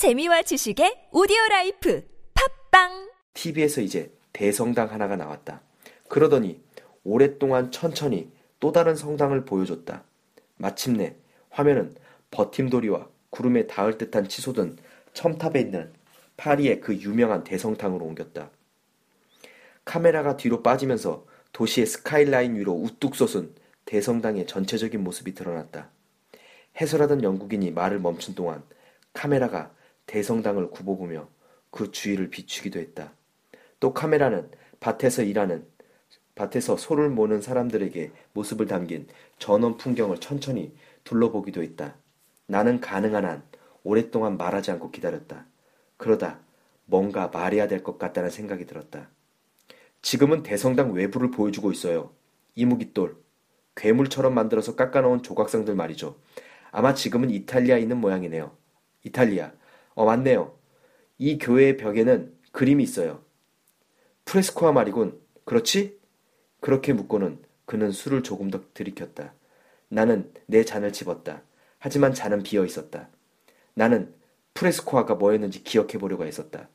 재미와 지식의 오디오 라이프 팟빵 TV에서 이제 대성당 하나가 나왔다. 그러더니 오랫동안 천천히 또 다른 성당을 보여줬다. 마침내 화면은 버팀도리와 구름에 닿을 듯한 치솟은 첨탑에 있는 파리의 그 유명한 대성당으로 옮겼다. 카메라가 뒤로 빠지면서 도시의 스카이라인 위로 우뚝 솟은 대성당의 전체적인 모습이 드러났다. 해설하던 영국인이 말을 멈춘 동안 카메라가 대성당을 굽어보며 그 주위를 비추기도 했다. 또 카메라는 밭에서 일하는 밭에서 소를 모는 사람들에게 모습을 담긴 전원 풍경을 천천히 둘러보기도 했다. 나는 가능한 한 오랫동안 말하지 않고 기다렸다. 그러다 뭔가 말해야 될 것 같다는 생각이 들었다. 지금은 대성당 외부를 보여주고 있어요. 이무깃돌. 괴물처럼 만들어서 깎아놓은 조각상들 말이죠. 아마 지금은 이탈리아에 있는 모양이네요. 이탈리아. 어, 맞네요. 이 교회의 벽에는 그림이 있어요. 프레스코와 말이군. 그렇지? 그렇게 묻고는 그는 술을 조금 더 들이켰다. 나는 내 잔을 집었다. 하지만 잔은 비어 있었다. 나는 프레스코아가 뭐였는지 기억해 보려고 했었다.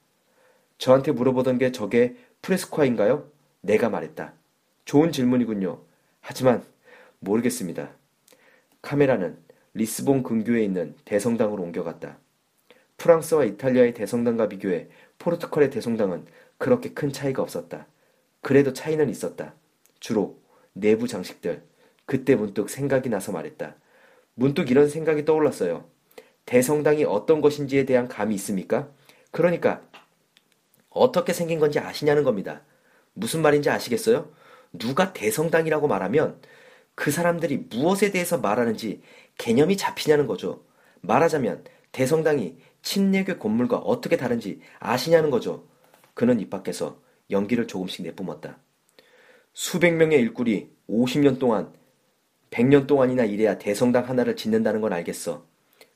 저한테 물어보던 게 저게 프레스코아인가요? 내가 말했다. 좋은 질문이군요. 하지만 모르겠습니다. 카메라는 리스본 근교에 있는 대성당으로 옮겨갔다. 프랑스와 이탈리아의 대성당과 비교해 포르투갈의 대성당은 그렇게 큰 차이가 없었다. 그래도 차이는 있었다. 주로 내부 장식들. 그때 문득 생각이 나서 말했다. 문득 이런 생각이 떠올랐어요. 대성당이 어떤 것인지에 대한 감이 있습니까? 그러니까 어떻게 생긴 건지 아시냐는 겁니다. 무슨 말인지 아시겠어요? 누가 대성당이라고 말하면 그 사람들이 무엇에 대해서 말하는지 개념이 잡히냐는 거죠. 말하자면 대성당이 친례교 건물과 어떻게 다른지 아시냐는 거죠. 그는 입 밖에서 연기를 조금씩 내뿜었다. 수백 명의 일꾼이 50년 동안, 100년 동안이나 일해야 대성당 하나를 짓는다는 건 알겠어.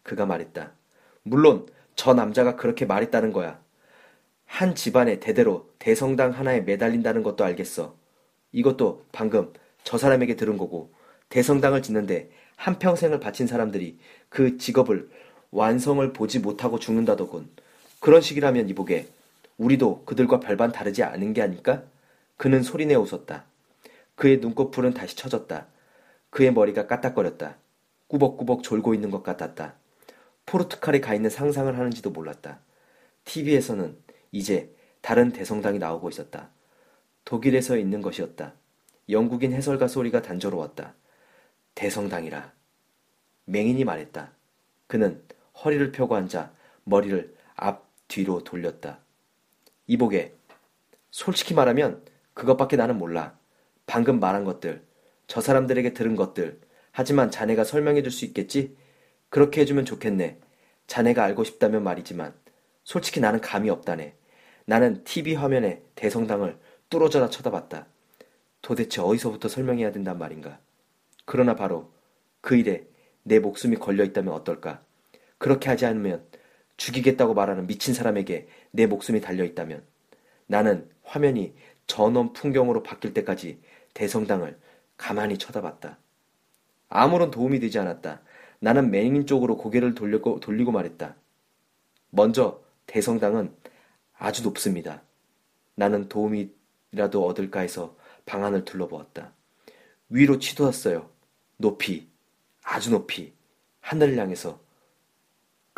그가 말했다. 물론 저 남자가 그렇게 말했다는 거야. 한 집안에 대대로 대성당 하나에 매달린다는 것도 알겠어. 이것도 방금 저 사람에게 들은 거고 대성당을 짓는데 한평생을 바친 사람들이 그 직업을 완성을 보지 못하고 죽는다더군. 그런 식이라면 이보게 우리도 그들과 별반 다르지 않은 게 아닐까? 그는 소리내어 웃었다. 그의 눈꺼풀은 다시 쳐졌다. 그의 머리가 까딱거렸다. 꾸벅꾸벅 졸고 있는 것 같았다. 포르투갈에 가 있는 상상을 하는지도 몰랐다. TV에서는 이제 다른 대성당이 나오고 있었다. 독일에서 있는 것이었다. 영국인 해설가 소리가 단조로웠다. 대성당이라. 맹인이 말했다. 그는 허리를 펴고 앉아 머리를 앞 뒤로 돌렸다. 이보게. 솔직히 말하면 그것밖에 나는 몰라. 방금 말한 것들, 저 사람들에게 들은 것들. 하지만 자네가 설명해 줄 수 있겠지? 그렇게 해주면 좋겠네. 자네가 알고 싶다면 말이지만 솔직히 나는 감이 없다네. 나는 TV 화면에 대성당을 뚫어져라 쳐다봤다. 도대체 어디서부터 설명해야 된단 말인가? 그러나 바로 그 일에 내 목숨이 걸려 있다면 어떨까? 그렇게 하지 않으면 죽이겠다고 말하는 미친 사람에게 내 목숨이 달려 있다면 나는 화면이 전원 풍경으로 바뀔 때까지 대성당을 가만히 쳐다봤다. 아무런 도움이 되지 않았다. 나는 맹인 쪽으로 고개를 돌리고, 돌리고 말했다. 먼저 대성당은 아주 높습니다. 나는 도움이라도 얻을까 해서 방안을 둘러보았다. 위로 치솟았어요. 높이, 아주 높이, 하늘을 향해서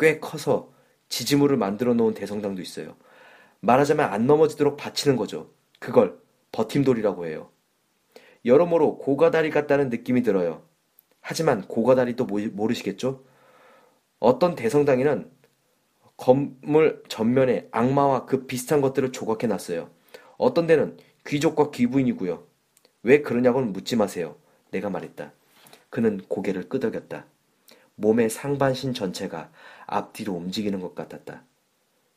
꽤 커서 지지물을 만들어 놓은 대성당도 있어요. 말하자면 안 넘어지도록 받치는 거죠. 그걸 버팀돌이라고 해요. 여러모로 고가다리 같다는 느낌이 들어요. 하지만 고가다리도 모르시겠죠? 어떤 대성당에는 건물 전면에 악마와 그 비슷한 것들을 조각해 놨어요. 어떤 데는 귀족과 귀부인이고요. 왜 그러냐고는 묻지 마세요. 내가 말했다. 그는 고개를 끄덕였다. 몸의 상반신 전체가 앞뒤로 움직이는 것 같았다.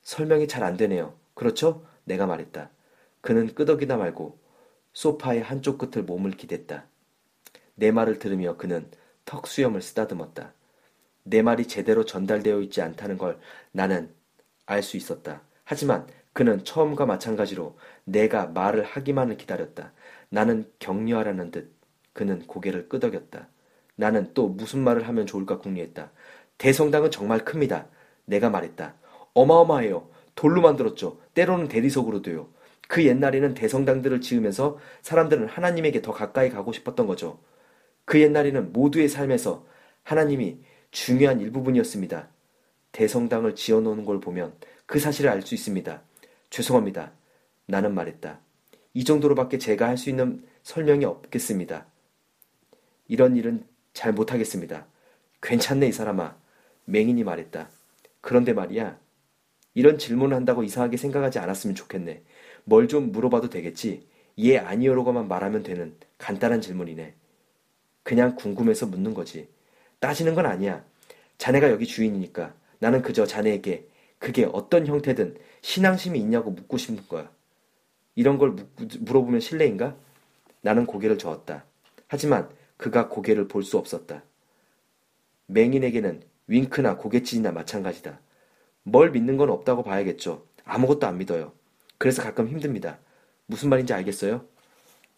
설명이 잘 안 되네요. 그렇죠? 내가 말했다. 그는 끄덕이다 말고 소파의 한쪽 끝을 몸을 기댔다. 내 말을 들으며 그는 턱수염을 쓰다듬었다. 내 말이 제대로 전달되어 있지 않다는 걸 나는 알 수 있었다. 하지만 그는 처음과 마찬가지로 내가 말을 하기만을 기다렸다. 나는 격려하라는 듯 그는 고개를 끄덕였다. 나는 또 무슨 말을 하면 좋을까 궁리했다. 대성당은 정말 큽니다. 내가 말했다. 어마어마해요. 돌로 만들었죠. 때로는 대리석으로도요. 그 옛날에는 대성당들을 지으면서 사람들은 하나님에게 더 가까이 가고 싶었던 거죠. 그 옛날에는 모두의 삶에서 하나님이 중요한 일부분이었습니다. 대성당을 지어놓는 걸 보면 그 사실을 알 수 있습니다. 죄송합니다. 나는 말했다. 이 정도로밖에 제가 할 수 있는 설명이 없겠습니다. 이런 일은 잘 못하겠습니다. 괜찮네, 이 사람아. 맹인이 말했다. 그런데 말이야. 이런 질문을 한다고 이상하게 생각하지 않았으면 좋겠네. 뭘 좀 물어봐도 되겠지? 예, 아니요로만 말하면 되는 간단한 질문이네. 그냥 궁금해서 묻는 거지. 따지는 건 아니야. 자네가 여기 주인이니까 나는 그저 자네에게 그게 어떤 형태든 신앙심이 있냐고 묻고 싶은 거야. 이런 걸 물어보면 실례인가? 나는 고개를 저었다. 하지만 그가 고개를 볼 수 없었다. 맹인에게는 윙크나 고갯짓이나 마찬가지다. 뭘 믿는 건 없다고 봐야겠죠. 아무것도 안 믿어요. 그래서 가끔 힘듭니다. 무슨 말인지 알겠어요?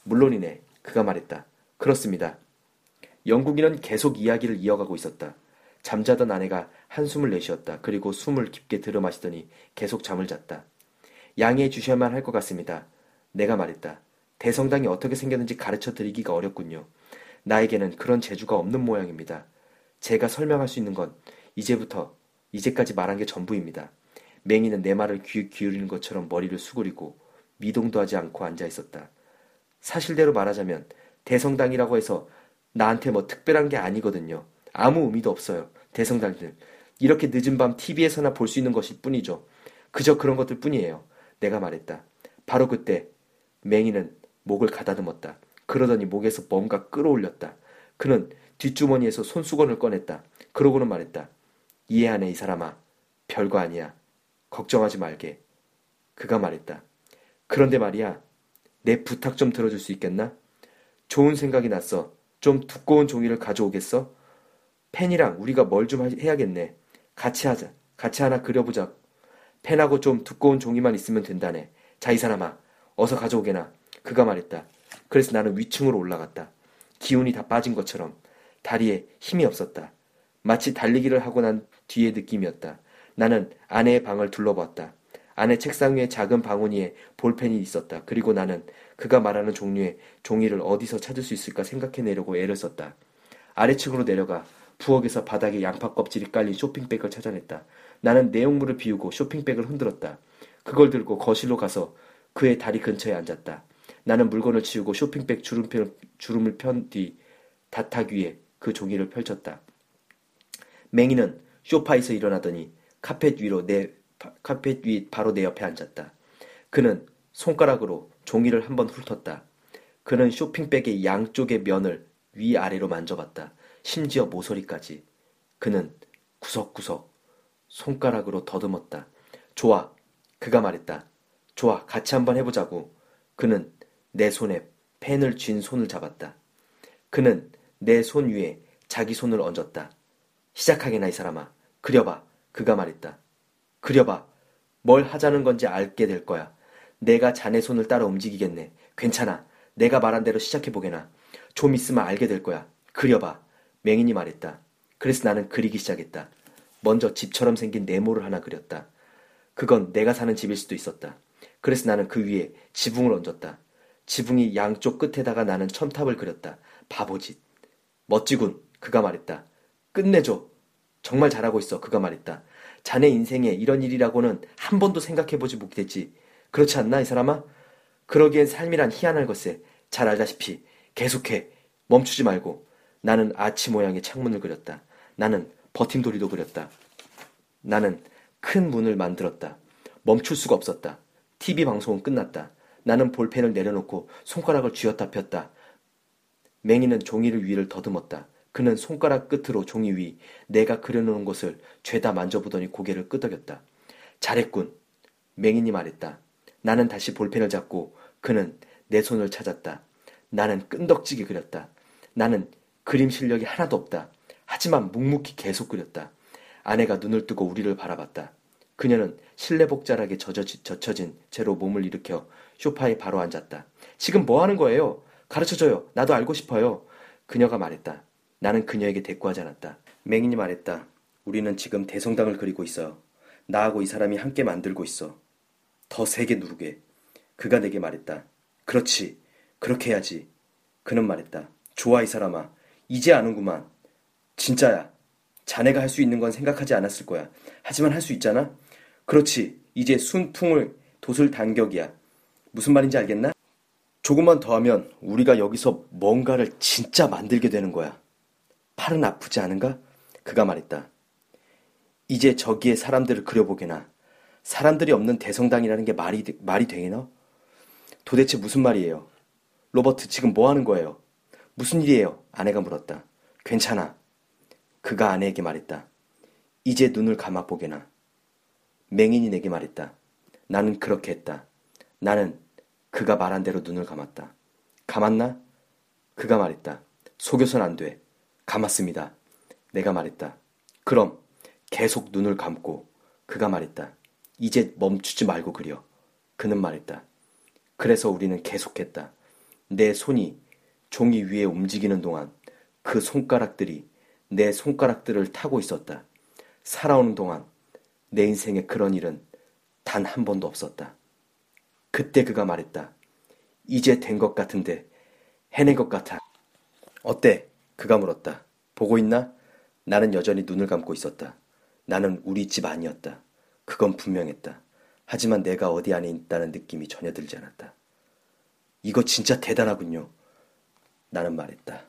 물론이네. 그가 말했다. 그렇습니다. 영국인은 계속 이야기를 이어가고 있었다. 잠자던 아내가 한숨을 내쉬었다. 그리고 숨을 깊게 들어 마시더니 계속 잠을 잤다. 양해해 주셔야만 할 것 같습니다. 내가 말했다. 대성당이 어떻게 생겼는지 가르쳐 드리기가 어렵군요. 나에게는 그런 재주가 없는 모양입니다. 제가 설명할 수 있는 건 이제부터 이제까지 말한 게 전부입니다. 맹이는 내 말을 귀 기울이는 것처럼 머리를 수그리고 미동도 하지 않고 앉아 있었다. 사실대로 말하자면 대성당이라고 해서 나한테 뭐 특별한 게 아니거든요. 아무 의미도 없어요. 대성당들. 이렇게 늦은 밤 TV에서나 볼 수 있는 것일 뿐이죠. 그저 그런 것들 뿐이에요. 내가 말했다. 바로 그때 맹이는 목을 가다듬었다. 그러더니 목에서 뭔가 끌어올렸다. 그는 뒷주머니에서 손수건을 꺼냈다. 그러고는 말했다. 이해하네 이 사람아. 별거 아니야. 걱정하지 말게. 그가 말했다. 그런데 말이야. 내 부탁 좀 들어줄 수 있겠나? 좋은 생각이 났어. 좀 두꺼운 종이를 가져오겠어? 펜이랑 우리가 뭘 좀 해야겠네. 같이 하자. 같이 하나 그려보자. 펜하고 좀 두꺼운 종이만 있으면 된다네. 자, 이 사람아. 어서 가져오게나. 그가 말했다. 그래서 나는 위층으로 올라갔다. 기운이 다 빠진 것처럼 다리에 힘이 없었다. 마치 달리기를 하고 난 뒤의 느낌이었다. 나는 아내의 방을 둘러봤다. 아내 책상 위에 작은 방울이에 볼펜이 있었다. 그리고 나는 그가 말하는 종류의 종이를 어디서 찾을 수 있을까 생각해내려고 애를 썼다. 아래층으로 내려가 부엌에서 바닥에 양파 껍질이 깔린 쇼핑백을 찾아냈다. 나는 내용물을 비우고 쇼핑백을 흔들었다. 그걸 들고 거실로 가서 그의 다리 근처에 앉았다. 나는 물건을 치우고 쇼핑백 주름편, 주름을 편 뒤 다탁 위에 그 종이를 펼쳤다. 맹이는 쇼파에서 일어나더니 카펫 위로 내 카펫 위 바로 내 옆에 앉았다. 그는 손가락으로 종이를 한 번 훑었다. 그는 쇼핑백의 양쪽의 면을 위아래로 만져봤다. 심지어 모서리까지. 그는 구석구석 손가락으로 더듬었다. 좋아. 그가 말했다. 좋아. 같이 한번 해보자고. 그는 내 손에 펜을 쥔 손을 잡았다. 그는 내 손 위에 자기 손을 얹었다. 시작하게나 이 사람아. 그려봐. 그가 말했다. 그려봐. 뭘 하자는 건지 알게 될 거야. 내가 자네 손을 따라 움직이겠네. 괜찮아. 내가 말한 대로 시작해보게나. 좀 있으면 알게 될 거야. 그려봐. 맹인이 말했다. 그래서 나는 그리기 시작했다. 먼저 집처럼 생긴 네모를 하나 그렸다. 그건 내가 사는 집일 수도 있었다. 그래서 나는 그 위에 지붕을 얹었다. 지붕이 양쪽 끝에다가 나는 첨탑을 그렸다. 바보짓. 멋지군. 그가 말했다. 끝내줘. 정말 잘하고 있어. 그가 말했다. 자네 인생에 이런 일이라고는 한 번도 생각해보지 못했지. 그렇지 않나, 이 사람아? 그러기엔 삶이란 희한할 것에 잘 알다시피 계속해. 멈추지 말고. 나는 아치 모양의 창문을 그렸다. 나는 버팀돌이도 그렸다. 나는 큰 문을 만들었다. 멈출 수가 없었다. TV 방송은 끝났다. 나는 볼펜을 내려놓고 손가락을 쥐었다 폈다. 맹이는 종이를 위를 더듬었다. 그는 손가락 끝으로 종이 위 내가 그려놓은 곳을 죄다 만져보더니 고개를 끄덕였다. 잘했군. 맹인이 말했다. 나는 다시 볼펜을 잡고 그는 내 손을 찾았다. 나는 끈덕지게 그렸다. 나는 그림 실력이 하나도 없다. 하지만 묵묵히 계속 그렸다. 아내가 눈을 뜨고 우리를 바라봤다. 그녀는 실내복 자락에 젖혀진 채로 몸을 일으켜 쇼파에 바로 앉았다. 지금 뭐 하는 거예요? 가르쳐줘요. 나도 알고 싶어요. 그녀가 말했다. 나는 그녀에게 대꾸하지 않았다. 맹인이 말했다. 우리는 지금 대성당을 그리고 있어요. 나하고 이 사람이 함께 만들고 있어. 더 세게 누르게. 그가 내게 말했다. 그렇지. 그렇게 해야지. 그는 말했다. 좋아, 이 사람아. 이제 아는구만. 진짜야. 자네가 할 수 있는 건 생각하지 않았을 거야. 하지만 할 수 있잖아? 그렇지. 이제 순풍을 돛을 단격이야. 무슨 말인지 알겠나? 조금만 더 하면 우리가 여기서 뭔가를 진짜 만들게 되는 거야. 팔은 아프지 않은가? 그가 말했다. 이제 저기에 사람들을 그려보게나. 사람들이 없는 대성당이라는 게 말이, 말이 되나? 도대체 무슨 말이에요? 로버트, 지금 뭐 하는 거예요? 무슨 일이에요? 아내가 물었다. 괜찮아. 그가 아내에게 말했다. 이제 눈을 감아보게나. 맹인이 내게 말했다. 나는 그렇게 했다. 나는 그가 말한 대로 눈을 감았다. 감았나? 그가 말했다. 속여선 안 돼. 감았습니다. 내가 말했다. 그럼 계속 눈을 감고 그가 말했다. 이제 멈추지 말고 그려. 그는 말했다. 그래서 우리는 계속했다. 내 손이 종이 위에 움직이는 동안 그 손가락들이 내 손가락들을 타고 있었다. 살아오는 동안 내 인생에 그런 일은 단 한 번도 없었다. 그때 그가 말했다. 이제 된 것 같은데 해낸 것 같아. 어때? 그가 물었다. 보고 있나? 나는 여전히 눈을 감고 있었다. 나는 우리 집 아니었다. 그건 분명했다. 하지만 내가 어디 안에 있다는 느낌이 전혀 들지 않았다. 이거 진짜 대단하군요. 나는 말했다.